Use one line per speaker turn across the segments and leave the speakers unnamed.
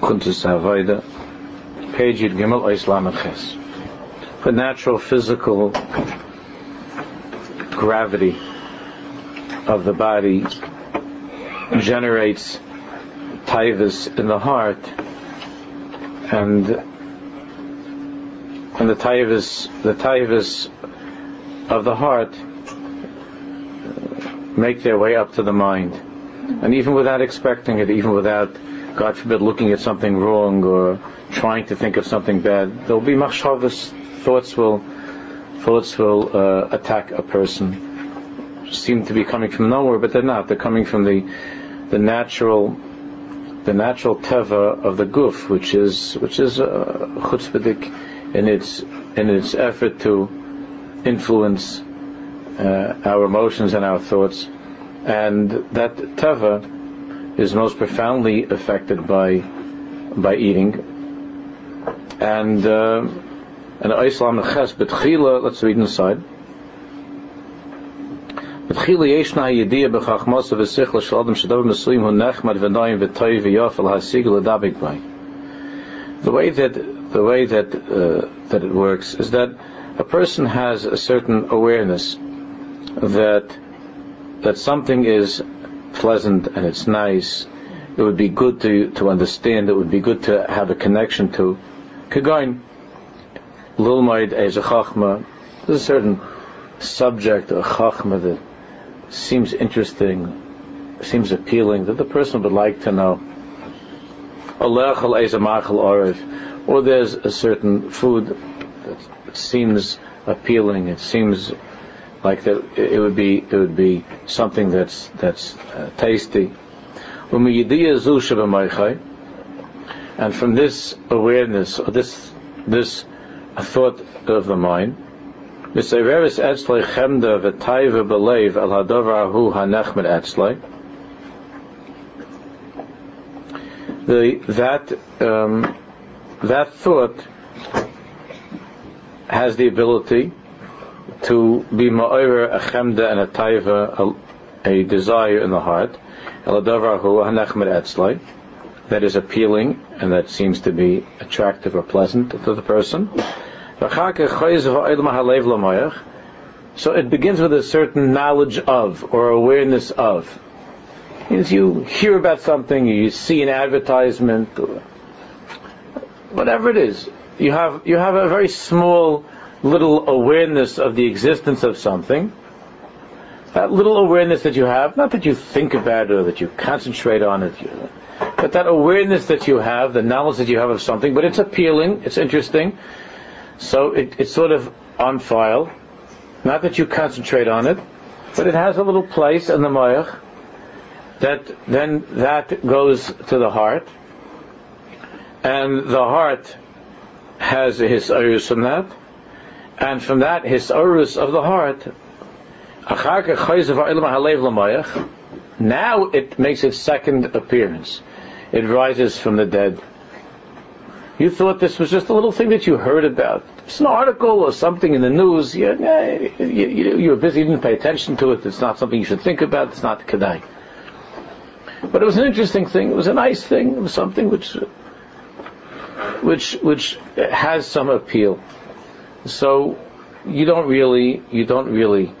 Kuntus Havaida, page Yud Gimel Oislam Ches. For natural physical gravity of the body generates tivus in the heart, and and the tivus the tivus of the heart make their way up to the mind, and even without expecting it, even without God forbid looking at something wrong or trying to think of something bad, there'll be machshavas thoughts will thoughts will uh, attack a person seem to be coming from nowhere, but they're not. They're coming from the the natural the natural teva of the guf, which is which is uh, chutzpahdik in its in its effort to influence uh, our emotions and our thoughts, and that teva is most profoundly affected by by eating, and uh, and Islam ches betchila. Let's read inside. בתחילה ישנה הידיעה בחכמוסו ושכל של אדם שדבר מסוים הוא נחמד ונעים וטוב ויופי להשיג ולדבק בי. The way that the way that uh, that it works is that a person has a certain awareness that that something is pleasant and it's nice. It would be good to to understand. It would be good to have a connection to. Kagain, Lilmaid as a chachma. There's a certain subject, a chachma that seems interesting, seems appealing, that the person would like to know. Or there's a certain food that seems appealing, it seems like that it would be it would be something that's that's uh, tasty. And from this awareness, or this this thought of the mind. The that um, that thought has the ability to be ma'over a chemda and a taiva, a, a desire in the heart, that is appealing and that seems to be attractive or pleasant to the person. So it begins with a certain knowledge of or awareness of. As you hear about something, you see an advertisement, whatever it is, you have you have a very small little awareness of the existence of something. That little awareness that you have, not that you think about it or that you concentrate on it, but that awareness that you have, the knowledge that you have of something, but it's appealing, it's interesting, so it, it's sort of on file. Not that you concentrate on it, but it has a little place in the moyach that then that goes to the heart, and the heart has his hisarus from that, and from that hisarus of the heart, now it makes its second appearance. It rises from the dead. You thought this was just a little thing that you heard about. It's an article or something in the news. You, you, you were busy, you didn't pay attention to it. It's not something you should think about. It's not kedai. But it was an interesting thing. It was a nice thing. It was something which, which, which has some appeal. So you don't really, you don't really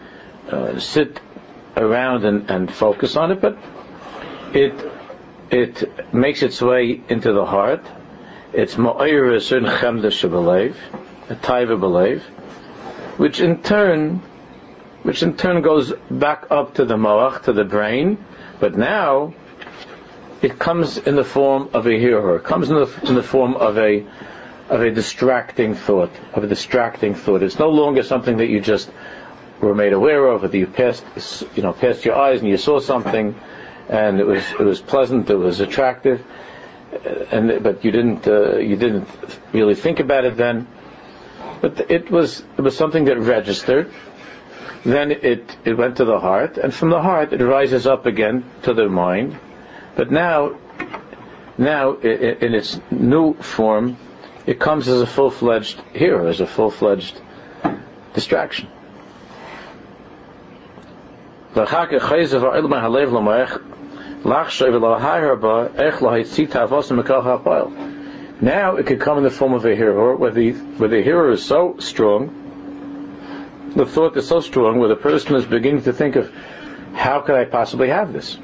uh, sit around and, and focus on it, but it, it makes its way into the heart it's ma'ir a certain chemda shebelev, a taiva belev, which in turn, which in turn goes back up to the moach, to the brain, but now it comes in the form of a hirhur. It comes in the, in the form of a of a distracting thought, of a distracting thought. It's no longer something that you just were made aware of, that you passed, you know, passed your eyes and you saw something, and it was it was pleasant, it was attractive and but you didn't uh, you didn't really think about it then. But it was it was something that registered. Then it it went to the heart, and from the heart it rises up again to the mind. But now, now in its new form, it comes as a full-fledged hirhur, as a full-fledged distraction. Now it could come in the form of a hirhur, where the where the hirhur is so strong, the thought is so strong, where the person is beginning to think of, how could I possibly have this?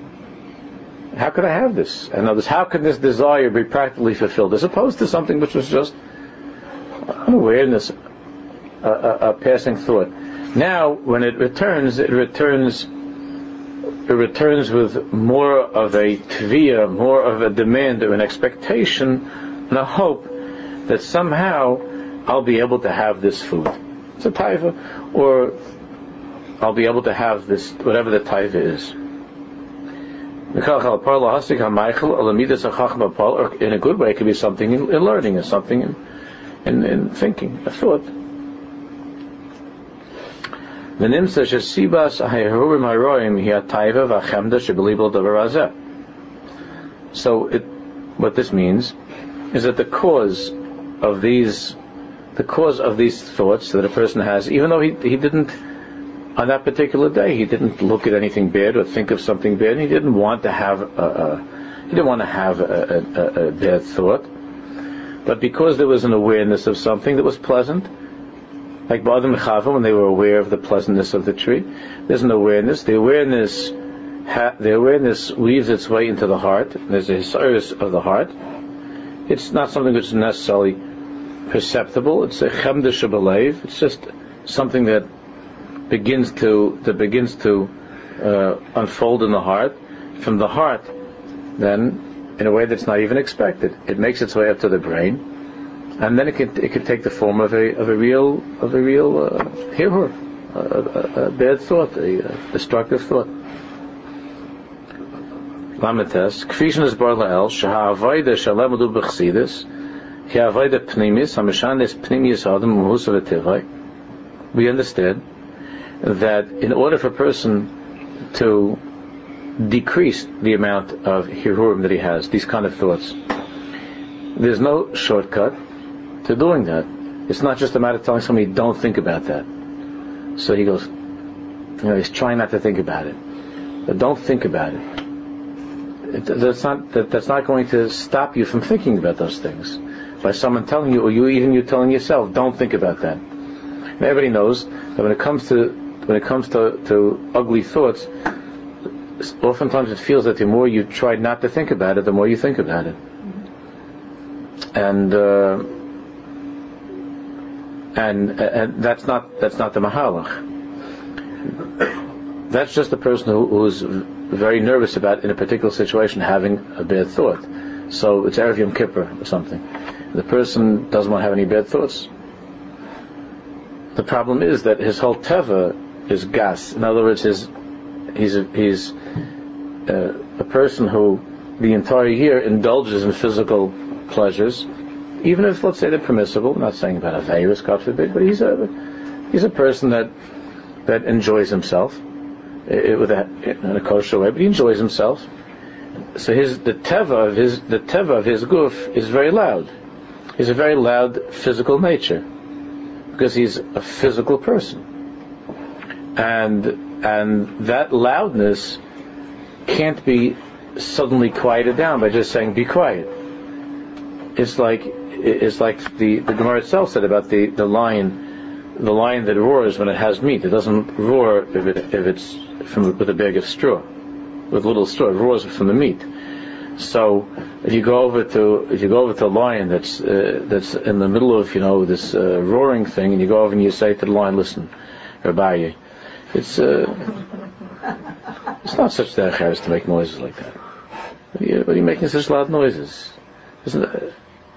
How could I have this? And others, how can this desire be practically fulfilled, as opposed to something which was just an awareness, a, a, a passing thought. Now, when it returns, it returns it returns with more of a tvia, more of a demand or an expectation and a hope that somehow I'll be able to have this food. It's a taiva, or I'll be able to have this, whatever the taiva is in a good way, it could be something in, in learning, or something in, in, in thinking, a thought. So it, what this means is that the cause of these, the cause of these thoughts that a person has, even though he, he didn't on that particular day, he didn't look at anything bad or think of something bad, he didn't want to have a, a he didn't want to have a, a, a bad thought, but because there was an awareness of something that was pleasant, like Ba'adim Chava, when they were aware of the pleasantness of the tree, there's an awareness. The awareness, the awareness weaves its way into the heart. There's a service of the heart. It's not something which is necessarily perceptible. It's a chemda shabalev. It's just something that begins to that begins to uh, unfold in the heart. From the heart, then, in a way that's not even expected, it makes its way up to the brain and then it can it could take the form of a of a real of a real uh, hirur, a, a, a, bad thought, a, a destructive thought. Lamites, kfishin is bar lael, shahavoida shalemadu b'chsidis, ki avoida pnimis, hamishanis pnimis adam muhusa v'tivai. We understand that in order for a person to decrease the amount of hirurim that he has, these kind of thoughts, there's no shortcut to doing that. It's not just a matter of telling somebody, don't think about that. So he goes, you know, he's trying not to think about it. But don't think about it. it that's not that, that's not going to stop you from thinking about those things. By someone telling you, or you even you telling yourself, don't think about that. And everybody knows that when it comes to when it comes to, to ugly thoughts, oftentimes it feels that the more you try not to think about it, the more you think about it. And uh, and, and that's not that's not the mahalach. That's just the person who, who's very nervous about in a particular situation having a bad thought. So it's Erev Yom Kippur or something. The person doesn't want to have any bad thoughts. The problem is that his whole teva is gas. In other words, his he's a, he's a, uh, a person who the entire year indulges in physical pleasures even if let's say they're permissible, I'm not saying about a virus, God forbid, but he's a he's a person that that enjoys himself with a, in a kosher way, but he enjoys himself. So his the teva of his the teva of his guf is very loud. He's a very loud physical nature because he's a physical person, and and that loudness can't be suddenly quieted down by just saying be quiet. It's like is like the, the Gemara itself said about the, the lion, the lion that roars when it has meat. It doesn't roar if, it, if it's from with a bag of straw, with little straw. It roars from the meat. So if you go over to if you go over to a lion that's uh, that's in the middle of you know this uh, roaring thing, and you go over and you say to the lion, "Listen, Rabbi, it's uh, it's not such that as to make noises like that. What are you, what are you making such loud noises? Isn't that,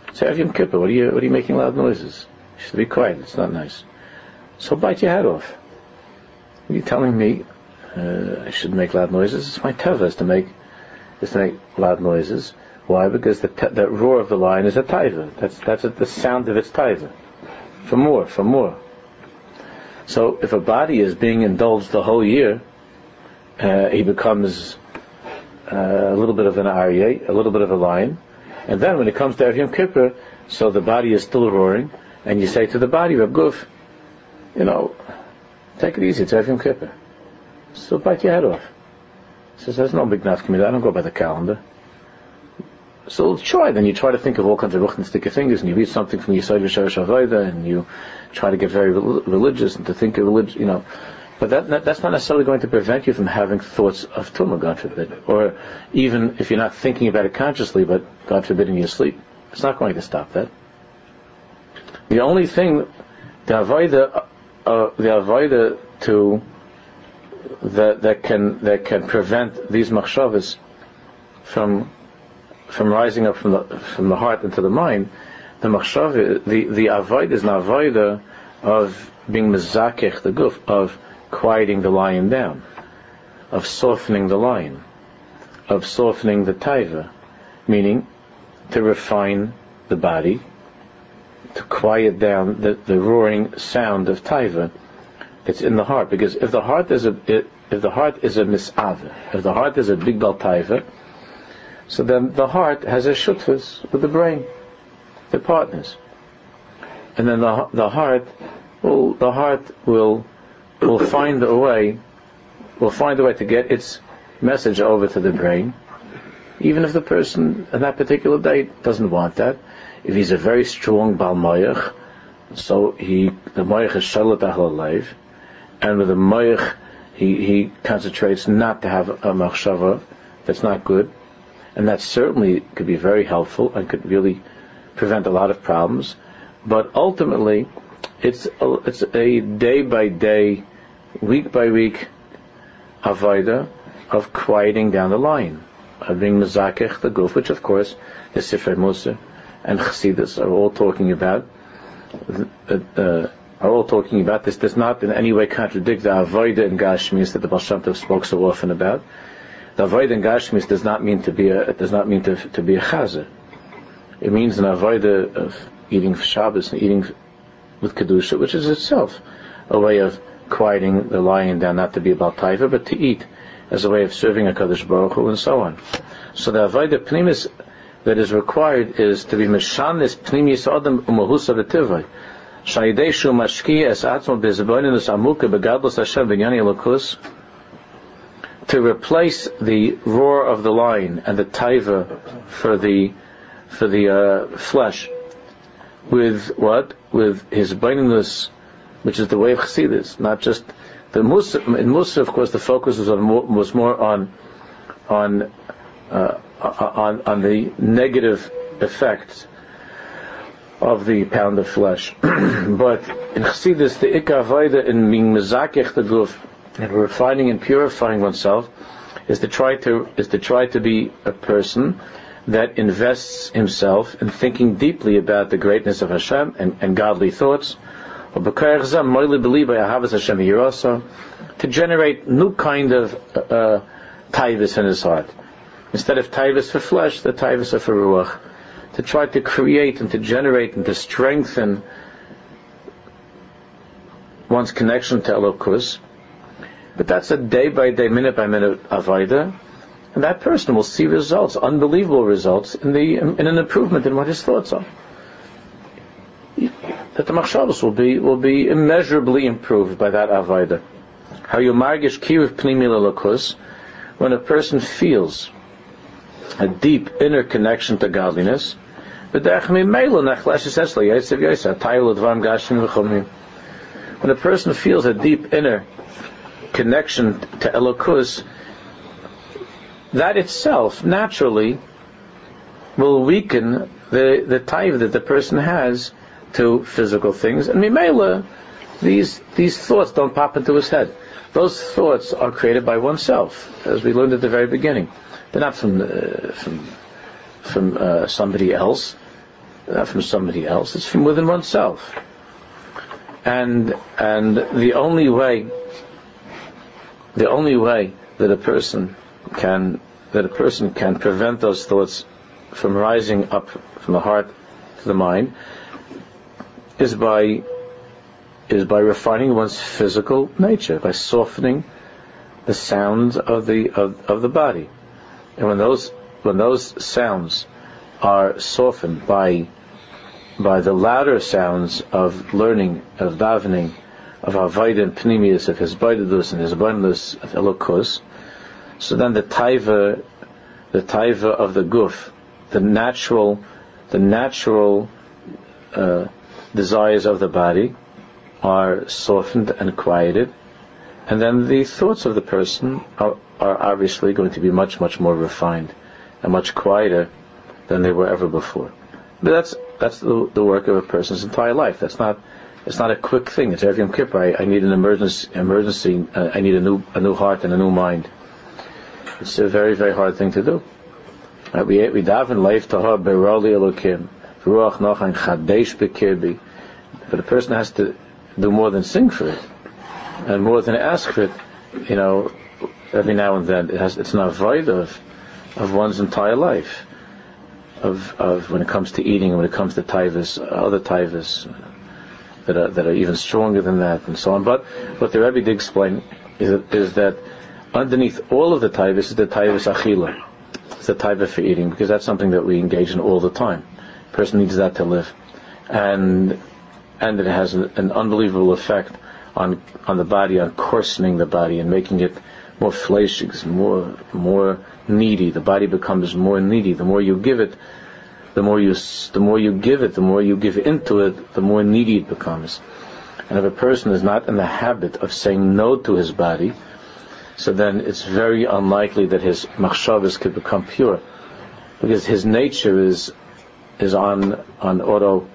it's Yom Kippur. What are you, what are you making loud noises? You should be quiet. It's not nice. So bite your head off. What are you telling me? Uh, I shouldn't make loud noises. It's my teva is to make, is to make loud noises. Why? Because the te- roar of the lion is a taiva. That's that's a, the sound of its taiva. For more, for more. So if a body is being indulged the whole year, uh, he becomes uh, a little bit of an aryeh, a little bit of a lion, and then when it comes to Erev Yom Kippur, so the body is still roaring, and you say to the body, Reb Guf, you know, take it easy, it's Erev Yom Kippur. So bite your head off. So there's no big nafkamid. I don't go by the calendar. So try. Then you try to think of all kinds of ruchn sticky fingers, and you read something from Yisrael V'Sharash Avodah, and you try to get very religious and to think of religion, you know. But that, that's not necessarily going to prevent you from having thoughts of tumah, God forbid, or even if you're not thinking about it consciously, but God forbid in your sleep. It's not going to stop that. The only thing, the avoida, uh, the avoida to that that can that can prevent these machshavas from from rising up from the from the heart into the mind, the machshav, the the avoid is an avoida of being mezakech the guf of quieting the lion down, of softening the lion, of softening the taiva, meaning to refine the body, to quiet down the, the roaring sound of taiva. It's in the heart because if the heart is a if the heart is a misave, if the heart is a big taiva, so then the heart has a shutfus with the brain, the partners, and then the the heart will the heart will will find a way will find a way to get its message over to the brain, even if the person at that particular day doesn't want that. If he's a very strong balmayach, so he the mayach is shalat life, and with the mayach he, he concentrates not to have a machshava that's not good, and that certainly could be very helpful and could really prevent a lot of problems. But ultimately, it's a, it's a day by day, week by week avoida of quieting down the line, of being mezakech the guf, which of course the Sifrei Mussar and Chassidus are all talking about. Uh, uh, are all talking about this does not in any way contradict the avoida in Gashmis that the Baal Shem Tov spoke so often about. The avoida in Gashmis does not mean to be a does not mean to, to be a chazer. It means an avoida of eating Shabbos and eating with kedusha, which is itself a way of quieting the lion down, not to be about taiva, but to eat as a way of serving a Kaddish Baruch Hu and so on. So the avoida pnimis that is required is to be mishanis pnimis adam umahusa v'tivai Shaideshu mashki es atzmo bezeboninus amuka begadlos Hashem v'nyani elokus to replace the roar of the lion and the taiva for the for the uh, flesh with what with his bindingness, which is the way of chassidus, not just the Mussar. In Mussar, of course, the focus was on was more on on uh, on on the negative effects of the pound of flesh. but in Chassidus, the Ikka Avaida in being Mezakech the Guf, and refining and purifying oneself, is to try to is to try to be a person that invests himself in thinking deeply about the greatness of Hashem and, and godly thoughts. To generate new kind of uh, taivas in his heart. Instead of taivas for flesh, the taivas are for ruach to try to create and to generate and to strengthen one's connection to Elokus. But that's a day by day, minute by minute avodah, and that person will see results, unbelievable results, in the in an improvement in what his thoughts are. That the machshavos will be will be immeasurably improved by that avodah. How you margish kiruv pnimi when a person feels a deep inner connection to godliness, when a person feels a deep inner connection to Elokus, that itself naturally will weaken the, the type that the person has to physical things. And Mimela, these, these thoughts don't pop into his head. Those thoughts are created by oneself, as we learned at the very beginning. They're not from, uh, from from uh, somebody else, not from somebody else. It's from within oneself. And and the only way, the only way that a person can that a person can prevent those thoughts from rising up from the heart to the mind is by is by refining one's physical nature, by softening the sounds of the of, of the body. And when those when those sounds are softened by by the louder sounds of learning, of davening, of Avaida and Pnimius, of his Baidadus and his of Elokus, So then the taiva, the taiva of the guf, the natural, the natural uh, desires of the body are softened and quieted, and then the thoughts of the person are, are obviously going to be much, much more refined and much quieter than they were ever before. But that's that's the, the work of a person's entire life. That's not it's not a quick thing. It's every Yom Kippur. I, I need an emergency. Emergency. Uh, I need a new a new heart and a new mind. It's a very very hard thing to do. Uh, we we daven leif tahar beroli elokim ruach noch ein chadesh bekirbi. But a person has to do more than sing for it, and more than ask for it. You know, every now and then it has. It's not void of of one's entire life. Of, of when it comes to eating, when it comes to tivus, other tivus, that are, that are even stronger than that, and so on. But what the Rebbe did explain is that, is that underneath all of the taivas is the taivas achila. It's the taiva for eating, because that's something that we engage in all the time. A person needs that to live. And, and it has an, an unbelievable effect on, on the body, on coarsening the body and making it more fleshig, more, more needy. The body becomes more needy. The more you give it, the more you the more you give it, the more you give into it, the more needy it becomes. And if a person is not in the habit of saying no to his body, so then it's very unlikely that his machshavas could become pure, because his nature is is on on auto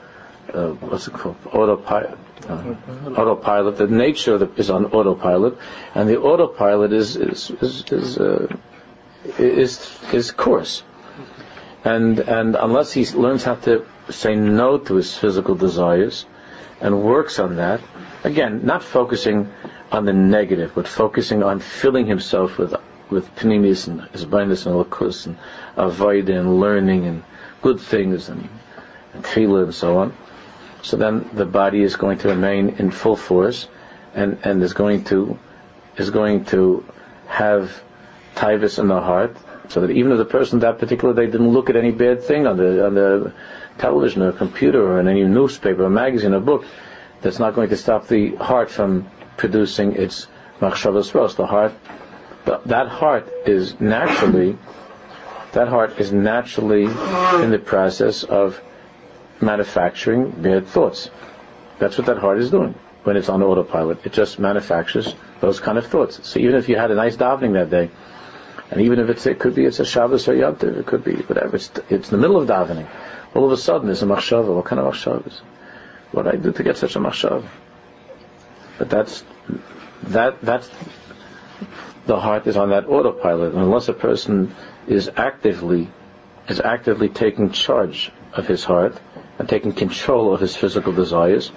uh, what's it called autopilot. Uh, autopilot. The nature the, is on autopilot, and the autopilot is is is is, uh, is, is coarse and and unless he learns how to say no to his physical desires and works on that, again, not focusing on the negative, but focusing on filling himself with with pnimis and hisbainis and lakus and avoid and learning and good things and, and tefillah and so on. So then the body is going to remain in full force and, and is going to is going to have tivus in the heart so that even if the person that particular day didn't look at any bad thing on the on the television or computer or in any newspaper or magazine or book, that's not going to stop the heart from producing its machshavas ros. The heart, that heart is naturally, that heart is naturally in the process of manufacturing bad thoughts. That's what that heart is doing when it's on autopilot. It just manufactures those kind of thoughts. So even if you had a nice davening that day, and even if it's, it could be it's a Shabbos or Yom it could be whatever. It's, it's the middle of davening. All of a sudden there's a machshava. What kind of machshava is? What I do to get such a machshava? But that's, that, that's, the heart is on that autopilot. unless a person is actively, is actively taking charge of his heart and taking control of his physical desires,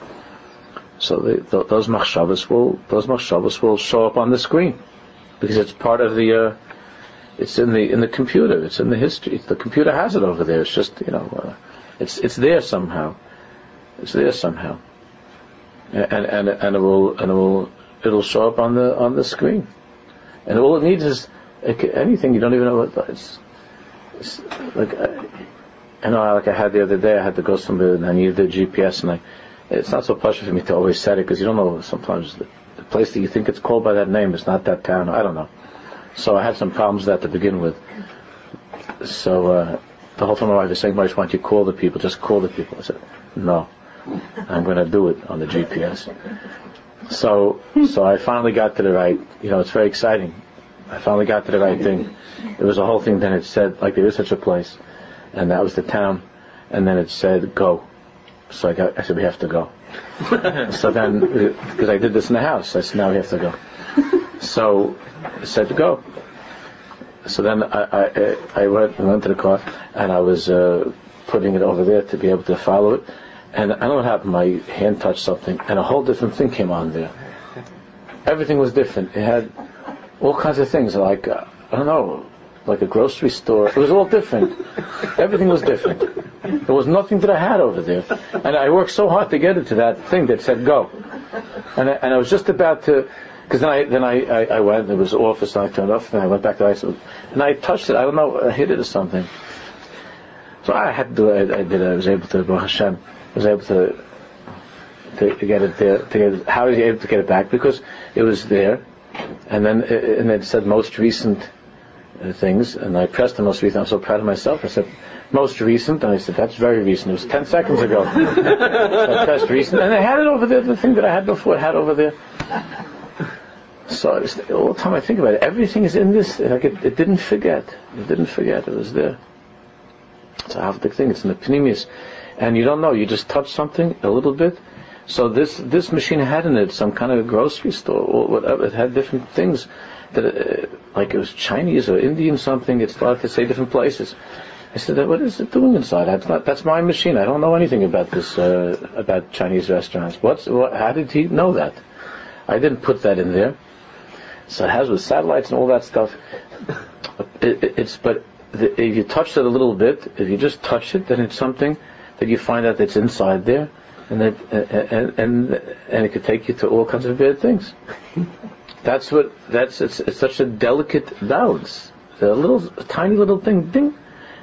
so the, the, those machshavas will, those machshavas will show up on the screen because it's part of the, uh, it's in the in the computer. It's in the history. The computer has it over there. It's just you know, uh, it's it's there somehow. It's there somehow, and and and it will and it will it'll show up on the on the screen, and all it needs is anything you don't even know what it's. it's like I, I know, like I had the other day, I had to go somewhere and I needed the GPS, and I, it's not so pleasant for me to always set it because you don't know sometimes the, the place that you think it's called by that name is not that town. I don't know. So I had some problems with that to begin with. So uh, the whole time my wife was saying, "Why don't you call the people? Just call the people." I said, "No, I'm going to do it on the GPS." So, so I finally got to the right. You know, it's very exciting. I finally got to the right thing. It was a whole thing. Then it said, like, there is such a place, and that was the town. And then it said, "Go." So I got. I said, "We have to go." so then, because I did this in the house, I said, "Now we have to go." So I said to go. So then I, I, I went, went to the car and I was uh, putting it over there to be able to follow it. And I don't know what happened. My hand touched something and a whole different thing came on there. Everything was different. It had all kinds of things like, uh, I don't know, like a grocery store. It was all different. Everything was different. There was nothing that I had over there. And I worked so hard to get it to that thing that said go. And I, and I was just about to, because then I then I, I, I went. There was office, and I turned off, and I went back to ice, and I touched it. I don't know, I hit it or something. So I had to do it. I, I did. It. I was able to. Baruch Hashem, I was able to, to to get it there. To get it, was he able to get it back? Because it was there, and then it, and it said most recent uh, things, and I pressed the most recent. I'm so proud of myself. I said, most recent, and I said, that's very recent. It was 10 seconds ago. so I pressed recent, and I had it over there, the thing that I had before, I had over there. So all the time I think about it, everything is in this, like it, it didn't forget. It didn't forget, it was there. It's a half thing, it's in the pnimius. And you don't know, you just touch something a little bit. So this, this machine had in it some kind of a grocery store or whatever, it had different things that, uh, like it was Chinese or Indian something, it started to say different places. I said, "What is it doing inside? That's not. That's my machine. I don't know anything about this uh, about Chinese restaurants. What's what? How did he know that? I didn't put that in there. So it has with satellites and all that stuff. It, it, it's but the, if you touch it a little bit, if you just touch it, then it's something that you find out that's inside there, and that and and and it could take you to all kinds of bad things. That's what that's it's, it's such a delicate balance. A little a tiny little thing, ding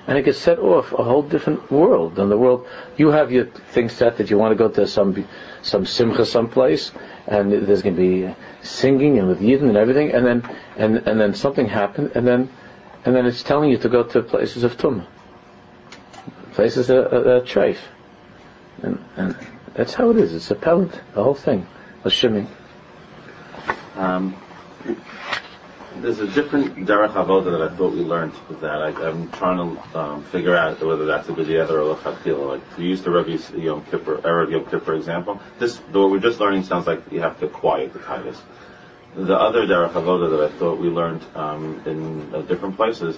and it gets set off a whole different world than the world. You have your thing set that you want to go to some some simcha someplace, and there's going to be singing and with yidden and everything, and then and and then something happened, and then and then it's telling you to go to places of tum, places of, of, treif, and and that's how it is. It's a pellet, the whole thing, a shimming.
Um, there's a different derech avoda that I thought we learned with that. I, am trying to um, figure out whether that's a b'di'ever or a lechatchila. Like to use the Rabbi Yom Kippur, Erev Yom Kippur example. This, what we're just learning sounds like you have to quiet the tightest. The other derech avoda that I thought we learned um, in uh, different places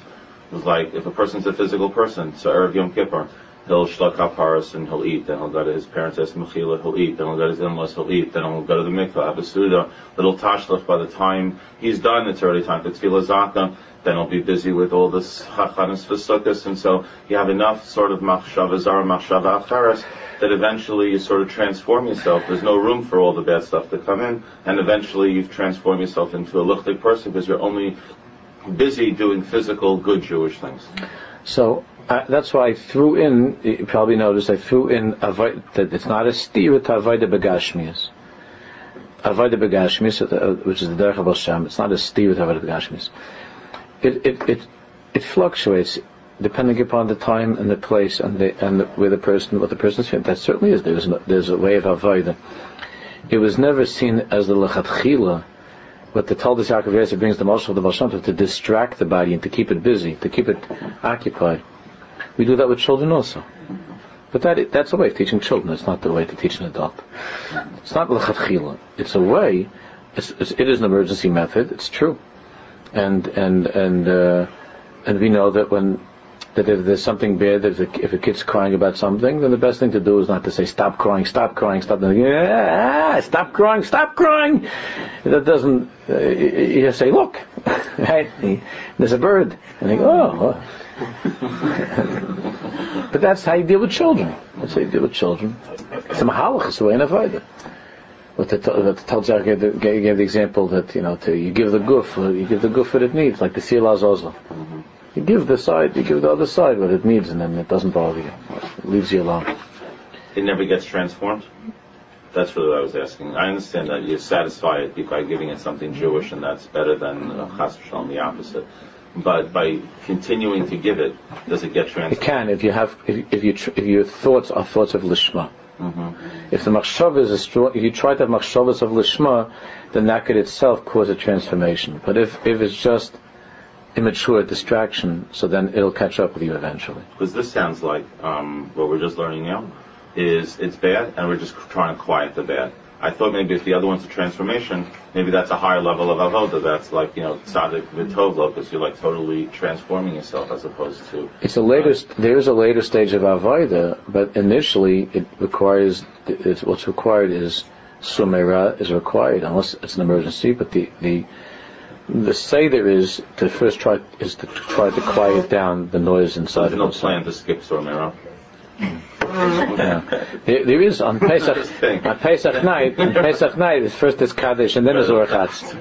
was like if a person's a physical person, so Erev Yom Kippur, he'll shlak kaparas and he'll eat. Then he'll go to his parents' ask mechila, he'll eat. Then he'll go to his in-laws, he'll eat. Then he'll go to the mikvah, have a little tashlach. By the time he's done, it's already time for tefillah zaka. Then he'll be busy with all this hachanas v'sukkos, and so you have enough sort of machshava zara, machshava acharas, that eventually you sort of transform yourself. There's no room for all the bad stuff to come in, and eventually you've transformed yourself into a luchtig person because you're only busy doing physical, good Jewish things.
So uh, that's why I threw in, you probably noticed, I threw in that it's not a stira to avoida begashmias. Avoida begashmias, uh, which is the derech of Hashem, it's not a stira to avoida begashmias. It, it, it, it fluctuates depending upon the time and the place and the, and the, where the person, what the person's feeling. That certainly is, there's, no, there's a way of avoida. It was never seen as the lechatchila, but the Talmud Yaakov brings the Moshe of the Baal to distract the body and to keep it busy, to keep it occupied. We do that with children also. But that, that's a way of teaching children. It's not the way to teach an adult. It's not l'chatchila. It's a way. It's, it's, it is an emergency method. It's true. And and and uh, and we know that when that if there's something bad, if a, if a kid's crying about something, then the best thing to do is not to say stop crying, stop crying, stop. Ah, stop crying, stop crying. That doesn't. Uh, you just say, look, right? There's a bird, and they go, oh. but that's how you deal with children. That's how you deal with children. It's a mahalach, it's a way in avoid But the, the Talzar gave the, gave the example that, you know, to, you give the guf, you give the guf what it needs, like the azozla. Mm-hmm. You give the side, you give the other side what it needs, and then it doesn't bother you. It leaves you alone.
It never gets transformed? That's really what I was asking. I understand that you satisfy it by giving it something Jewish, and that's better than uh, chas uh, the opposite but by continuing to give it, does it get transformed?
It can if you have if, if you tr- if your thoughts are thoughts of lishma. Mm-hmm. If the machshava is a strong, if you try to have machshavas of lishma, then that could itself cause a transformation. But if if it's just immature distraction, so then it'll catch up with you eventually.
Because this sounds like um, what we're just learning now is it's bad, and we're just trying to quiet the bad. I thought maybe if the other one's a transformation, maybe that's a higher level of avoda. That's like you know tzaddik v'tovlo, because you're like totally transforming yourself as opposed to.
It's a later. Uh, there is a later stage of avoda, but initially it requires. It's, what's required is sumera is required unless it's an emergency. But the the the say there is to first try is to try to quiet down the noise inside.
There's no plan to skip sumera
yeah. there, there is on Pesach on Pesach night. On Pesach night, is first is Kadesh and then is Orchatz.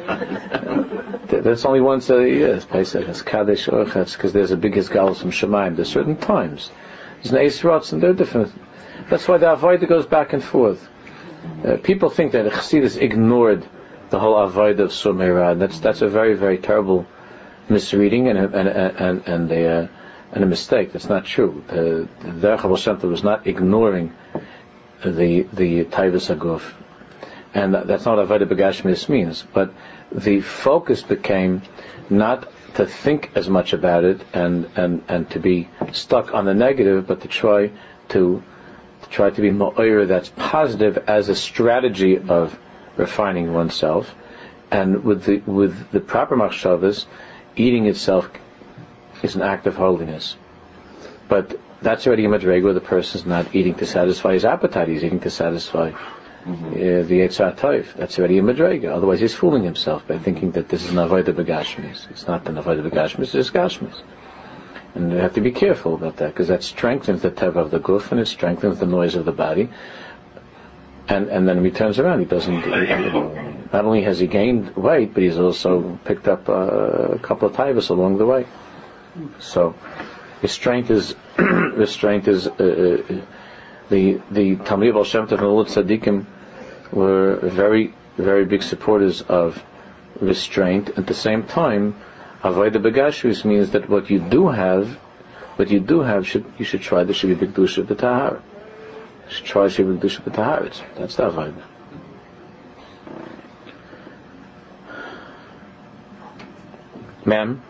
That's only once a year. It's Pesach. It's Kadesh Orchatz because there's a big Galus from Shemaim. There's certain times. There's an Ace Rots and they're different. That's why the Avodah goes back and forth. Uh, people think that Chassidus ignored the whole Avodah of Sumeira. That's that's a very very terrible misreading and and and and a, uh, and a mistake. That's not true. The, Derech was not ignoring the the Taivas Aguf, and that's not what Avodah Begashmis means. But the focus became not to think as much about it and, and, and to be stuck on the negative, but to try to, to try to be more that's positive as a strategy of refining oneself. And with the with the proper machshavas, eating itself is an act of holiness. But that's already a madrega where the person's not eating to satisfy his appetite; he's eating to satisfy mm-hmm. uh, the Eitzah Toif. That's already a madrega. Otherwise, he's fooling himself by thinking that this is an avodah begashmis. It's not an avodah begashmis; it's just gashmis. And you have to be careful about that because that strengthens the teva of the guf and it strengthens the noise of the body. And and then he turns around, he doesn't. not only has he gained weight, but he's also picked up uh, a couple of tivus along the way. So restraint is restraint is uh, uh, the the Talmud Baal Shem Tov and the tzaddikim were very very big supporters of restraint. At the same time, avodah begashus means that what you do have, what you do have, should you should try. There should be big dusha b'tahara. You should try to be dusha b'tahara. That's the avodah. Ma'am.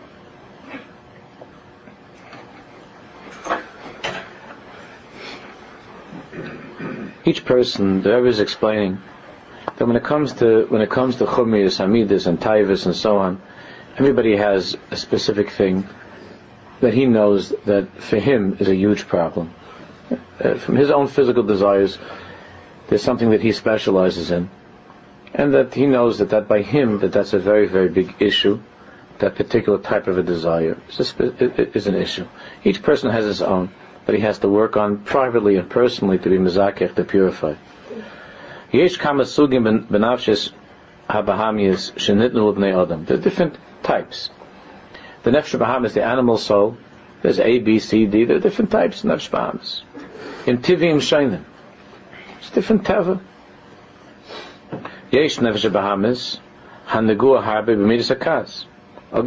Each person, the Rebbe is explaining that when it comes to when it comes to chumis, hamidus, and taivas, and so on, everybody has a specific thing that he knows that for him is a huge problem. Uh, from his own physical desires, there's something that he specializes in, and that he knows that that by him that that's a very very big issue. That particular type of a desire is, a, is an issue. Each person has his own that he has to work on privately and personally to be mezakech, to purify. Yesh kama sugim benafshis habahamis shenitnu l'bnei adam. There are different types. The nefesh baham is the animal soul. There's A, B, C, D. There are different types of nefesh bahamis. In tivim shainim. It's different teva. Yesh nefesh bahamis hanegua harbe b'midas akaz. Al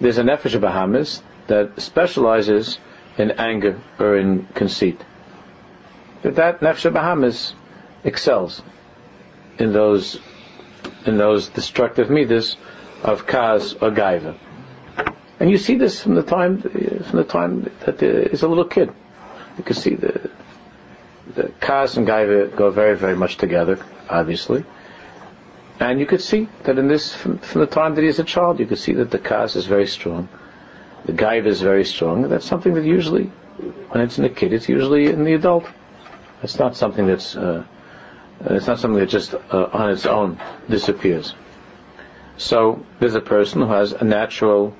There's a nefesh bahamis that specializes in anger or in conceit. That that nefesh bahamis excels in those in those destructive midas of kaz or gaiva. And you see this from the time from the time that is a little kid. You can see the the kaz and gaiva go very very much together, obviously. And you could see that in this from, from the time that he is a child, you could see that the kaz is very strong the gaiva is very strong. That's something that usually, when it's in the kid, it's usually in the adult. It's not something that's, uh, it's not something that just uh, on its own disappears. So there's a person who has a natural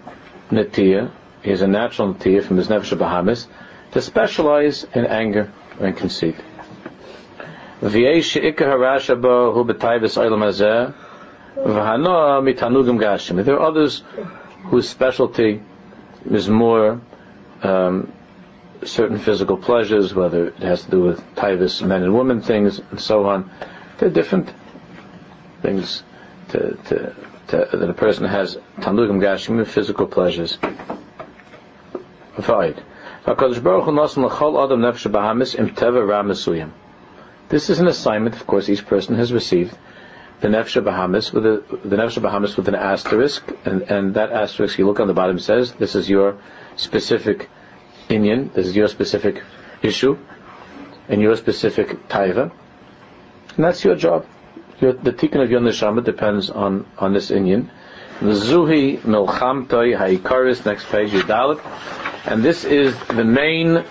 natiya, he has a natural natiya from his nefesh bahamis to specialize in anger and conceit. There are others whose specialty is more um, certain physical pleasures, whether it has to do with tivus men and women things and so on. They're different things to, to, to, that a person has tanugim gashim physical pleasures. Fine. This is an assignment, of course, each person has received the Nefesh Bahamis with a, the Nefesh Bahamis with an asterisk, and, and that asterisk you look on the bottom says this is your specific inyan, this is your specific issue, and your specific taiva, and that's your job. Your, the tikkun of your neshama depends on on this inyan. Zuhi milchamtoi haikaris. Next page, Yudalit, and this is the main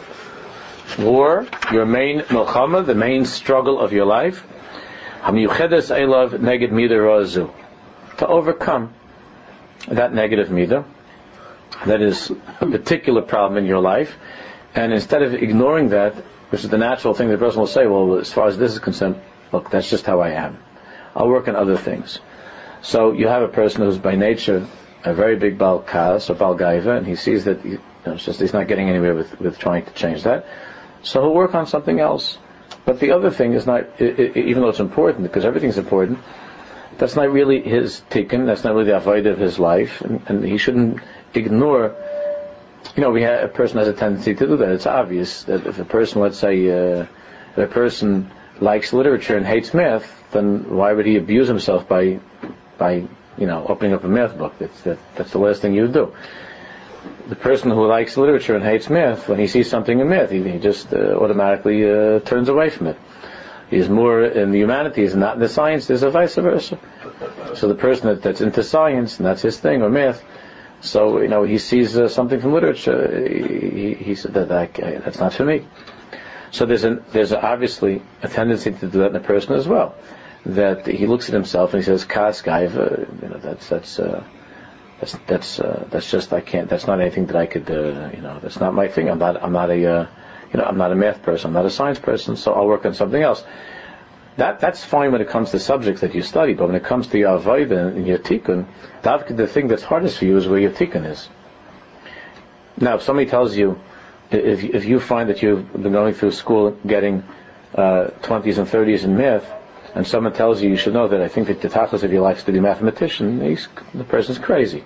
war, your main milchama, the main struggle of your life. Hamiyuchedes Elav Neged Mida Razu. To overcome that negative Mida, that is a particular problem in your life, and instead of ignoring that, which is the natural thing, the person will say, well, as far as this is concerned, look, that's just how I am. I'll work on other things. So you have a person who's by nature a very big Baal Kas or Baal Gaiva, and he sees that he, you know, just, he's not getting anywhere with, with trying to change that. So he'll work on something else. But the other thing is not, even though it's important, because everything's important, That's not really his tikkun. That's not really the avoid of his life, and, and, he shouldn't ignore. You know, we have, a person has a tendency to do that. It's obvious that if a person, let's say, uh, if a person likes literature and hates math, then why would he abuse himself by, by, you know, opening up a math book? That's that, that's the last thing you would do. The person who likes literature and hates myth, when he sees something in myth, he, just uh, automatically uh, turns away from it. He's more in the humanities, not in the sciences, or vice versa. So the person that, that's into science and that's his thing, or myth, so you know he sees uh, something from literature, he, he said that, that that's not for me. So there's an, there's obviously a tendency to do that in a person as well. That he looks at himself and he says, "Kas you know, that's that's uh, that's that's uh, that's just I can't. That's not anything that I could, uh, you know, that's not my thing. I'm not I'm not a, uh, you know, I'm not a math person. I'm not a science person. So I'll work on something else. That that's fine when it comes to subjects that you study, but when it comes to your avodah and your tikkun, the thing that's hardest for you is where your tikkun is. Now, if somebody tells you, if if you find that you've been going through school getting uh, 20s and 30s in math, and someone tells you you should know that I think that the tachlis of your life is to be a mathematician, he's, the person's crazy.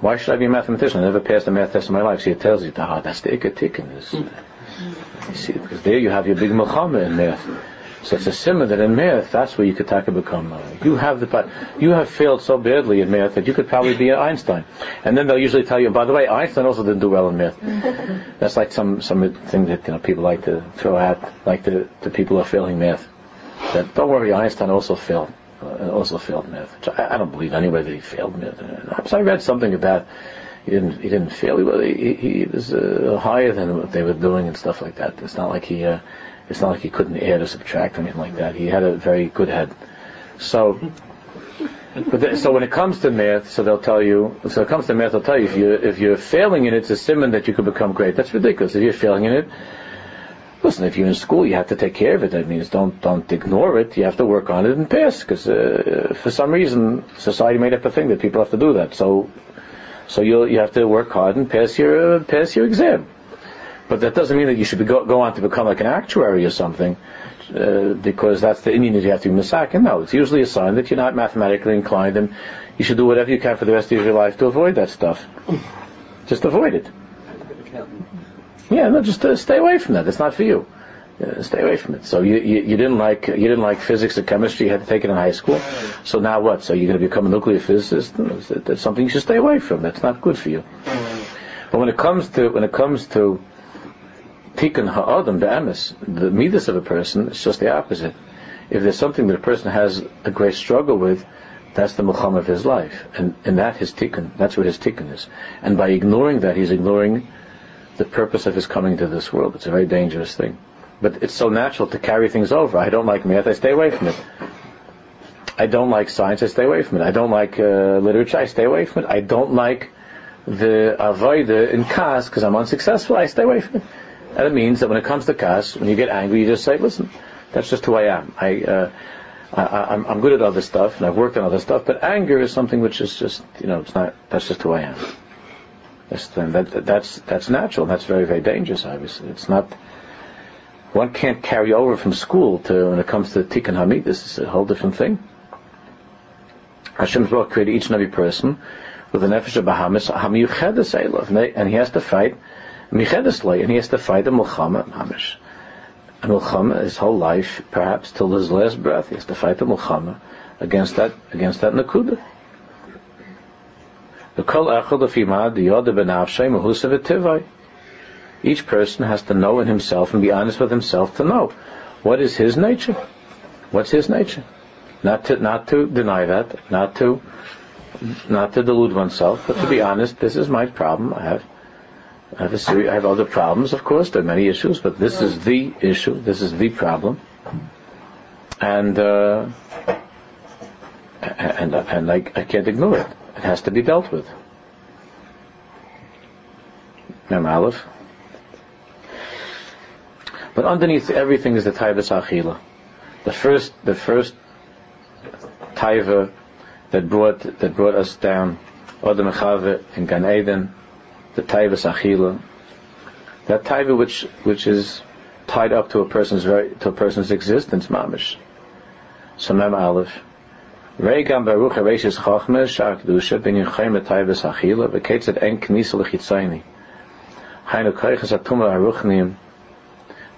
Why should I be a mathematician? I never passed a math test in my life. So he tells you, ah, that's the ikatikin. You see, because there you have your big Muhammad in math. So it's a siman that in math, that's where you could take a become. Uh, you have the you have failed so badly in math that you could probably be an Einstein. And then they'll usually tell you, by the way, Einstein also didn't do well in math. that's like some some thing that you know people like to throw at like the the people who are failing math. That don't worry, Einstein also failed. Uh, also failed math. I, I, don't believe anyway that he failed math. Uh, I read something about he didn't he didn't fail. He, he, he was uh, higher than what they were doing and stuff like that. It's not like he. Uh, it's not like he couldn't add or subtract or anything like that. He had a very good head. So, but so when it comes to math, so they'll tell you. So it comes to math, they'll tell you if you if you're failing in it, it's a siman that you could become great. That's ridiculous. If you're failing in it, listen. If you're in school, you have to take care of it. That means don't don't ignore it. You have to work on it and pass. Because uh, for some reason, society made up a thing that people have to do that. So, so you you have to work hard and pass your uh, pass your exam. But that doesn't mean that you should go, go on to become like an actuary or something, uh, because that's the inyan that you have to be misakin. No, it's usually a sign that you're not mathematically inclined, and you should do whatever you can for the rest of your life to avoid that stuff. Just avoid it. Yeah, no, just uh, stay away from that. It's not for you. Uh, stay away from it. So you, you, you didn't like you didn't like physics or chemistry. You had to take it in high school. So now what? So you're going to become a nuclear physicist? That's something you should stay away from. That's not good for you. But when it comes to when it comes to tikkun ha'adam be'emes, the midas of a person, it's just the opposite. If there's something that a person has a great struggle with, that's the muhammad of his life. And, and that his tikkun, that's what his tikkun is. And by ignoring that, he's ignoring the purpose of his coming to this world. It's a very dangerous thing. But it's so natural to carry things over. I don't like math, I stay away from it. I don't like science, I stay away from it. I don't like uh, literature, I stay away from it. I don't like the avoida in kas because I'm unsuccessful, I stay away from it. And it means that when it comes to kas, when you get angry, you just say, listen, that's just who I am. I, uh, I, am I'm good at other stuff, and I've worked on other stuff, but anger is something which is just, you know, it's not, that's just who I am. That's, that, that's, that's natural, that's very, very dangerous, obviously. It's not, one can't carry over from school to, when it comes to Tikkun Hamid, this is a whole different thing. Baruch created each and every person with an nefesh of Bahamas, and he has to fight Michedeslay, and he has to fight a Milchama Mamish. A Milchama, his whole life, perhaps till his last breath, he has to fight the Milchama against that, against that Nakuda. Each person has to know in himself and be honest with himself to know what is his nature. What's his nature? Not to not to deny that, not to not to delude oneself, but to be honest. This is my problem. I have I have, series, I have other problems, of course. There are many issues, but this is the issue. This is the problem, and uh, and and I, I can't ignore it. It has to be dealt with. Mem Aleph. But underneath everything is the Taivas Achila. The first, the first Taiva that brought that brought us down, Adam Chave in Gan Eden, the taivas achila, that taiva which which is tied up to a person's to a person's existence, mamish. So mem aleph, Regam Baruch Areshes Chachme Shar Kedusha Ben Yechayim Etayves Achila V'ketzet En Knisa L'chitzayni Hainu Koiches Atuma Aruchnim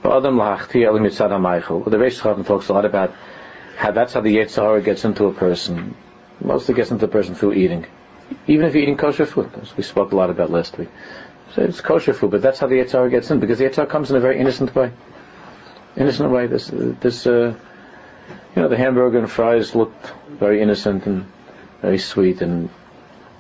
Ba'adam L'hachti Elim Yitzad HaMeichel The Reish Chachme talks a lot about how that's how the yetzer hara gets into a person. Mostly gets into a person through eating. Even if you're eating kosher food, as we spoke a lot about last week. So it's kosher food, but that's how the yetzer hara gets in, because the yetzer hara comes in a very innocent way. Innocent way. This, this, uh, you know, the hamburger and fries looked very innocent and very sweet, and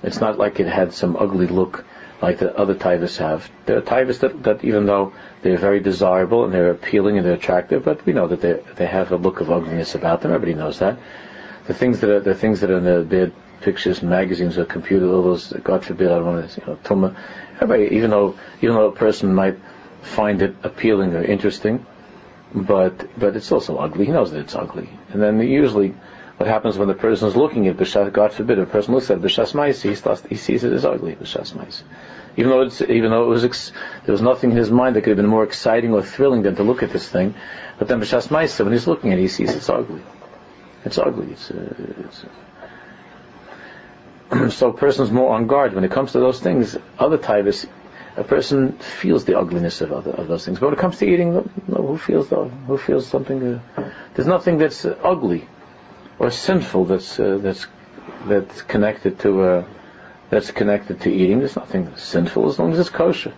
it's not like it had some ugly look like the other taivas have. There are taivas that, that even though they're very desirable and they're appealing and they're attractive, but we know that they they have a look of ugliness about them. Everybody knows that. The things that are the things that are in the bad pictures and magazines or computer, all those, God forbid, I don't want to, you know. Everybody, even though even though a person might find it appealing or interesting, but but it's also ugly. He knows that it's ugly, and then usually what happens when the person is looking at b'shas, God forbid, a person looks at b'shas ma'is, he starts, he sees it as ugly b'shas ma'is. Even though it's, even though it was, ex, there was nothing in his mind that could have been more exciting or thrilling than to look at this thing, but then b'shas ma'is, when he's looking at it, he sees it's ugly. It's ugly. It's, uh, it's uh, so a person's more on guard when it comes to those things. Other types, a person feels the ugliness of other of those things. But when it comes to eating, no, who feels the, who feels something? Uh, there's nothing that's uh, ugly or sinful that's uh, that's that's connected to uh, that's connected to eating. There's nothing sinful as long as it's kosher.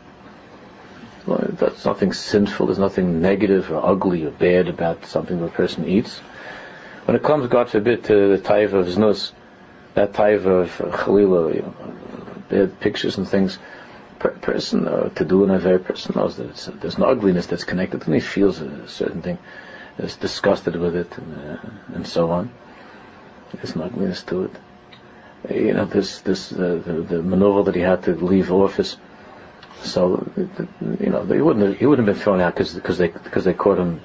Well, there's nothing sinful. There's nothing negative or ugly or bad about something that a person eats. When it comes, God forbid, to the type of znus, that type of chalila, you know, bad pictures and things, person uh, to do in a very person knows that there's an ugliness that's connected, to and he feels a certain thing, is disgusted with it, and, uh, and so on. There's no ugliness to it. You know, this this uh, the, the maneuver that he had to leave office. So, you know, he wouldn't have, he wouldn't have been thrown out because they because they caught him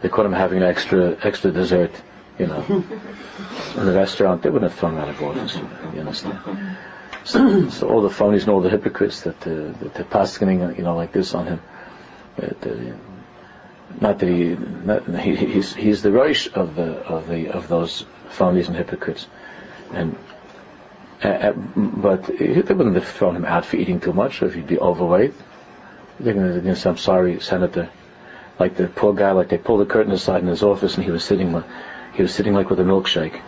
they caught him having an extra extra dessert. You know, in the restaurant, they wouldn't have thrown him out of office. You understand? So, so all the phonies and all the hypocrites that uh, that are passing, you know, like this on him. Uh, not that he, not, he he's he's the Rosh of the of the of those phonies and hypocrites, and uh, uh but they wouldn't have thrown him out for eating too much, or if he'd be overweight. They're going to say, "I'm sorry, Senator." Like the poor guy, like they pulled the curtain aside in his office, and he was sitting, he was sitting like with a milkshake.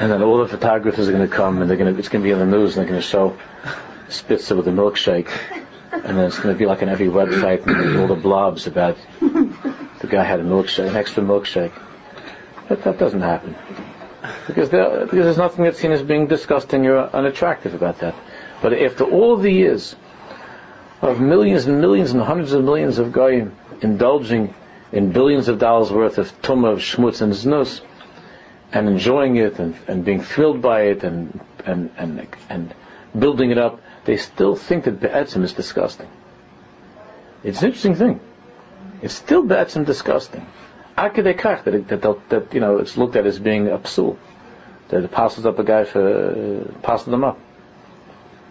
and then all the photographers are going to come, and they're going to, it's going to be on the news, and they're going to show Spitzer with a milkshake and then it's going to be like on every website and all the blobs about the guy had a milkshake, an extra milkshake. But that doesn't happen because there, because there's nothing that's seen as being disgusting or unattractive about that. But after all the years of millions and millions and hundreds of millions of guys indulging in billions of dollars worth of tumah, of shmutz and znus, and enjoying it and, and being thrilled by it and and and and building it up they still think that Be'etzim is disgusting. It's an interesting thing. It's still Be'etzim disgusting. Akadekach, that, that, that, you know, it's looked at as being a psul. That it passes up a guy for, uh, passes them up.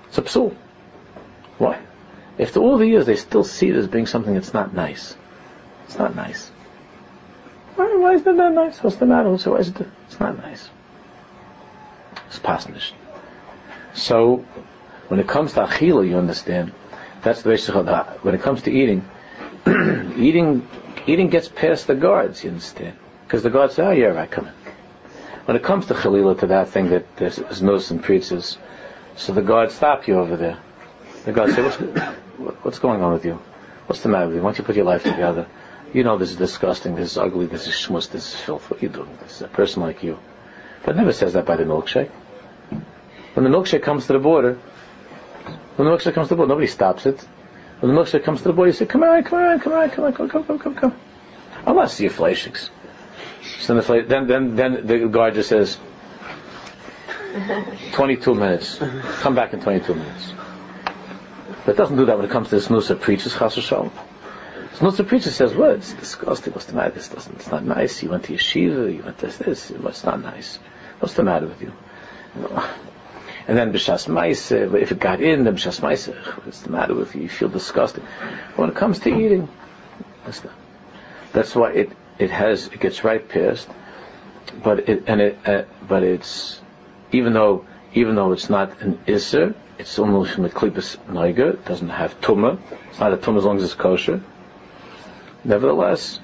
It's a psul. Why? After all the years, they still see it as being something that's not nice. It's not nice. Why, why is that not nice? What's the matter? So Why is it, it's not nice. It's pasnish. So, when it comes to achila, you understand, that's the basic of that. When it comes to eating, eating, eating gets past the guards, you understand? Because the guards say, oh yeah, right, come in. When it comes to chalila, to that thing that there's nos and preaches, so the guards stop you over there. The guards say, what's, what's going on with you? What's the matter with you? Why don't you put your life together? You know this is disgusting, this is ugly, this is schmutz, this is filth. What are you doing? This is a person like you. But never says that by the milkshake. When the milkshake comes to the border, when the milkshake comes to the border, nobody stops it. When the milkshake comes to the border, you say, come on, come on, come on, come on, come, come, come, come, come. I want to see your fleischiks. So the, then, then, then the guard just says, 22 minutes. Come back in 22 minutes. But it doesn't do that when it comes to the snoozer preaches chas shalom. Snoozer preacher says, "What? It's disgusting. What's the matter? This doesn't. It's not nice. You went to yeshiva. You went to this. It's not nice. What's the matter with you? And then b'shas ma'ase, if it got in, then b'shas ma'ase, what's the matter with you? You feel disgusting. When it comes to eating, that's, that's why it, it has, it gets right past but it and it uh, but it's even though even though it's not an iser, it's almost from the klipas noiga. It doesn't have tuma. It's not a tuma as long as it's kosher. Nevertheless,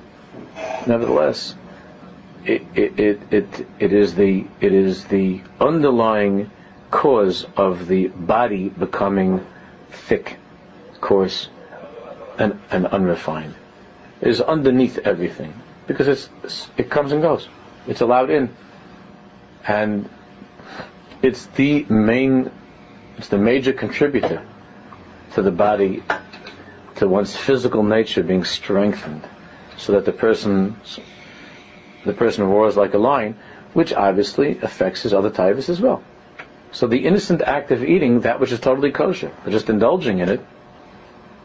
nevertheless, it, it, it, it, is the it is the underlying cause of the body becoming thick, coarse, and, and unrefined. It is underneath everything because it's it comes and goes. It's allowed in, and it's the main, it's the major contributor to the body, to one's physical nature being strengthened, so that the person, the person roars like a lion, which obviously affects his other types as well. So the innocent act of eating that which is totally kosher, just indulging in it,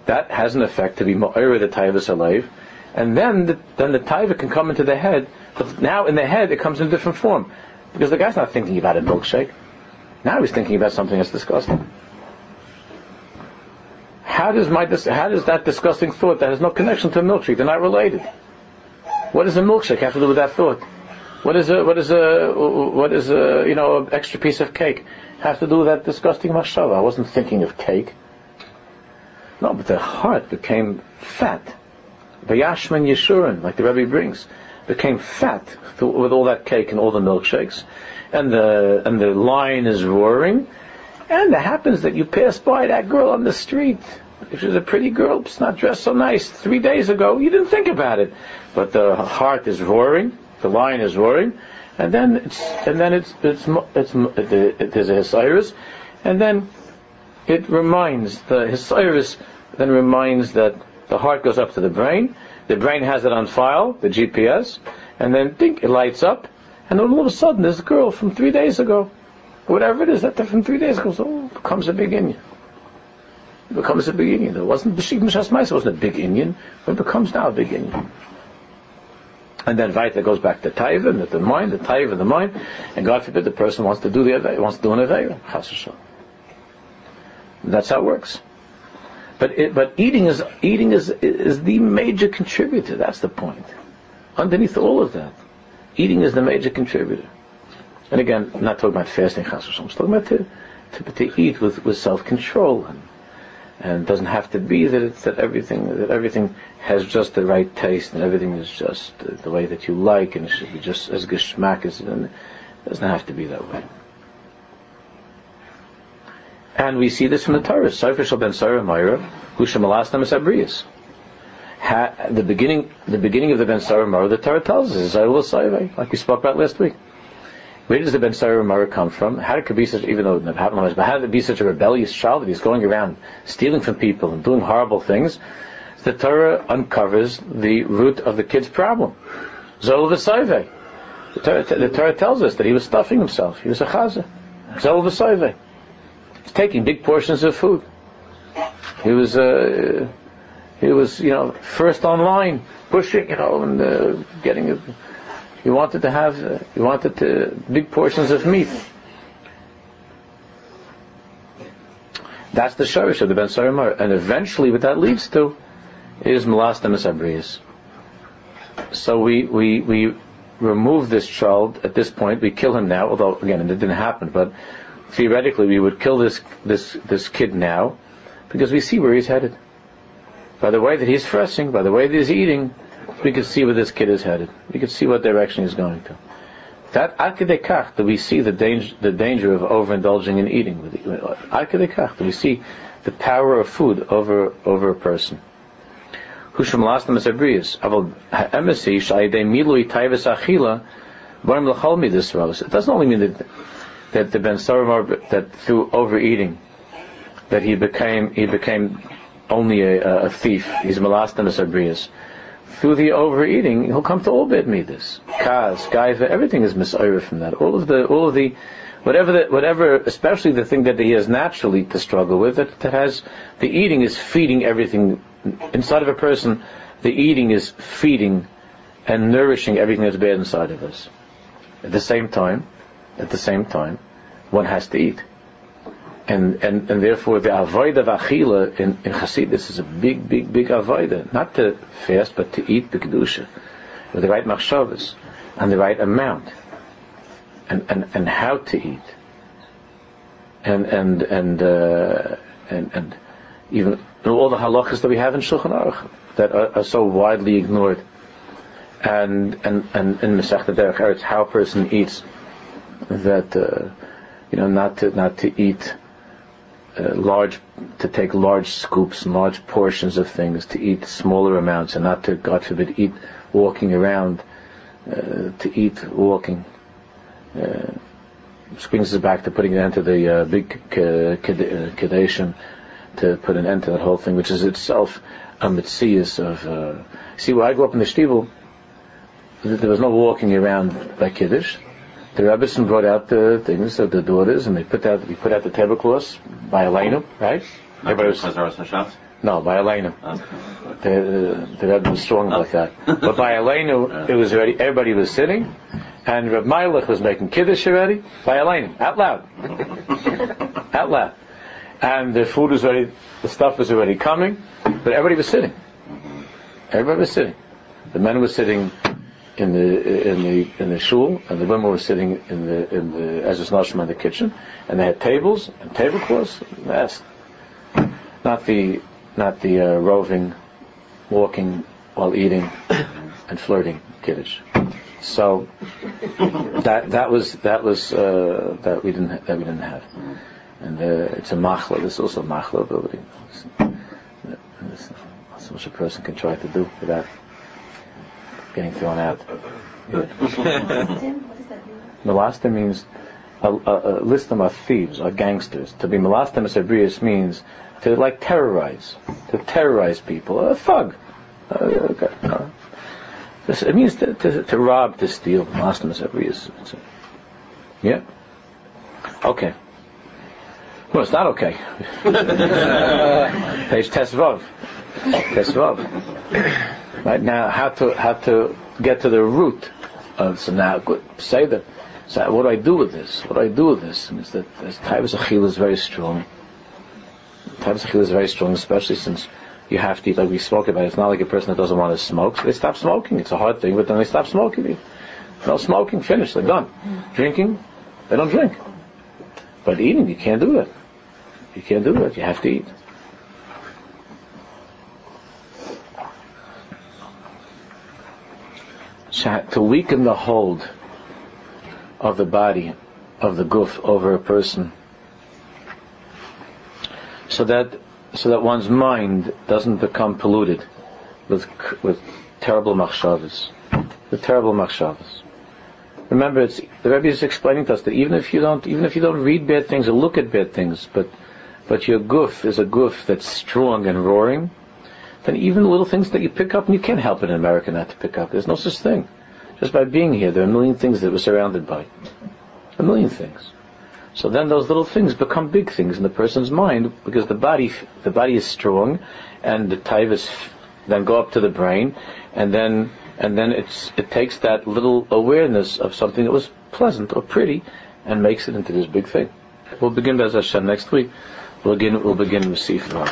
that has an effect to be ma'ira the taivas alive, and then the, then the taiva can come into the head, but now in the head it comes in a different form, because the guy's not thinking about a milkshake. Now he's thinking about something that's disgusting. How does my how does that disgusting thought that has no connection to a milkshake? They're not related. What does a milkshake have to do with that thought? What is a what is a what is a you know extra piece of cake have to do with that disgusting mashava? I wasn't thinking of cake. No, but the heart became fat. Vayashman Yeshurin, like the Rebbe brings, became fat with all that cake and all the milkshakes, and the and the lion is roaring, and it happens that you pass by that girl on the street. If she's a pretty girl, it's not dressed so nice. Three days ago, you didn't think about it, but the heart is roaring, the lion is roaring, and then it's and then it's it's it's, it's there's a Hesiris, and then it reminds the Hesiris then reminds that the heart goes up to the brain, the brain has it on file, the GPS, and then think it lights up, and all of a sudden this girl from three days ago, whatever it is that from three days ago, so becomes a big. It becomes a big inyan. It wasn't Bashik Mishas Maisa wasn't a big inyan, but it becomes now a big inyan. And then Vaita goes back to Taiva, and the mind, the Taiva, the mind, and God forbid the person wants to do the wants to do an Aveira. That's how it works. But it, but eating is eating is is the major contributor. That's the point. Underneath all of that, eating is the major contributor. And again, I'm not talking about fasting, I'm talking about to, to, to eat with, with self-control and and it doesn't have to be that it's that everything that everything has just the right taste and everything is just the, way that you like and it should be just as geschmack as it doesn't have to be that way. And we see this from the Torah. Shel ben sorer umoreh, who shemalastam is The beginning, the beginning of the ben sorer umoreh, the Torah tells us, is like we spoke about last week. Where does the Ben Sorer Umoreh come from? How did it be such, even though it happened but how did it be such a rebellious child that he's going around stealing from people and doing horrible things? The Torah uncovers the root of the kid's problem. Zol v'sayve. The Torah, the Torah tells us that he was stuffing himself. He was a chaza. Zol v'sayve. He's taking big portions of food. He was, uh, he was, you know, first online, pushing, you know, and uh, getting it he wanted to have, uh, he wanted to, big portions of meat. That's the shorish of the Ben Sorer Umoreh. And eventually what that leads to is Malastam Abriyas. So we, we, we remove this child at this point, we kill him now, although again it didn't happen, but theoretically we would kill this, this, this kid now, because we see where he's headed. By the way that he's fresh, by the way that he's eating, we can see where this kid is headed. We can see what direction he's going to. That akadekach that we see the danger, the danger of overindulging in eating. Akadekach that we see the power of food over over a person. Husham lastam asabriyas. Aval ha'emesi shayidei milui taivas achila barim l'chol midas It doesn't only mean that that the ben sorer umoreh that through overeating that he became he became only a, a thief. He's malastam asabriyas through the overeating, he'll come to all bad midas. Kaz, gaiva, everything is misaira from that. All of the, all of the, whatever the, whatever, especially the thing that he has naturally to struggle with, that, that has, the eating is feeding everything, inside of a person, the eating is feeding and nourishing everything that's bad inside of us. At the same time, at the same time, one has to eat and, and, and therefore the avoid of achila in, in Hasidus is a big, big, big avoida. Not to fast, but to eat the kedusha with the right machshavas and the right amount. and, and, and how to eat, and and and uh, and, and even all the halachas that we have in Shulchan Aruch that are, are so widely ignored, and and and in Masech Derech Eretz, how a person eats, that uh, you know not to not to eat uh, large, to take large scoops and large portions of things, to eat smaller amounts, and not to, God forbid, eat walking around, uh, to eat walking. Uh, brings us back to putting an end to the uh, big kedation, to put an end to that whole thing, which is itself a mitzvah of. Uh, see, when I grew up in the Stiebel, there was no walking around by Kiddush the Rebbetzin brought out the things of the daughters, and they put out we put out the tablecloths by Elena, right?
Everybody was,
no, by Elena. The, the, the Rebbe was strong like that. But by Elena, it was already everybody was sitting, and Reb Meilich was making kiddush already by Elena, out loud, out loud, and the food was ready, the stuff was already coming, but everybody was sitting. Everybody was sitting. The men were sitting in the in the in the shul, and the women were sitting in the in the Ezras Nashim in the kitchen, and they had tables and tablecloths. That's not the not the uh, roving, walking while eating and flirting kiddush. So that that was that was uh, that we didn't that we didn't have, and uh, it's a machla. There's also a machla ability. So much a person can try to do without getting thrown out. Melasta means a, a, a listim are thieves or gangsters. To be melastim as means to like terrorize, to terrorize people, a thug. Uh, okay. uh, it means to, to, to, rob, to steal. Melastim as Yeah. Okay. Well, it's not okay. Page Tesvav. Tesvav. Right now, how to how to get to the root of so now good say that. So what do I do with this? What do I do with this? And it's that Taivas Achil is very strong. Taivas Achil is very strong, especially since you have to eat like we spoke about. It's not like a person that doesn't want to smoke. So they stop smoking. It's a hard thing, but then they stop smoking. No smoking, finished, they're done. Drinking, they don't drink. But eating, you can't do it. You can't do it. You have to eat. To weaken the hold of the body, of the guf, over a person, so that so that one's mind doesn't become polluted with with terrible machshavas, with terrible machshavas. Remember, it's, the Rebbe is explaining to us that even if you don't, even if you don't read bad things or look at bad things, but but your guf is a guf that's strong and roaring, then even the little things that you pick up, and you can't help it in America not to pick up. There's no such thing. Just by being here, there are a million things that we're surrounded by. A million things. So then those little things become big things in the person's mind because the body, the body is strong, and the taivas then go up to the brain, and then and then it's it takes that little awareness of something that was pleasant or pretty, and makes it into this big thing. We'll begin Bez Hashem next week. We'll begin we'll begin with Sifra.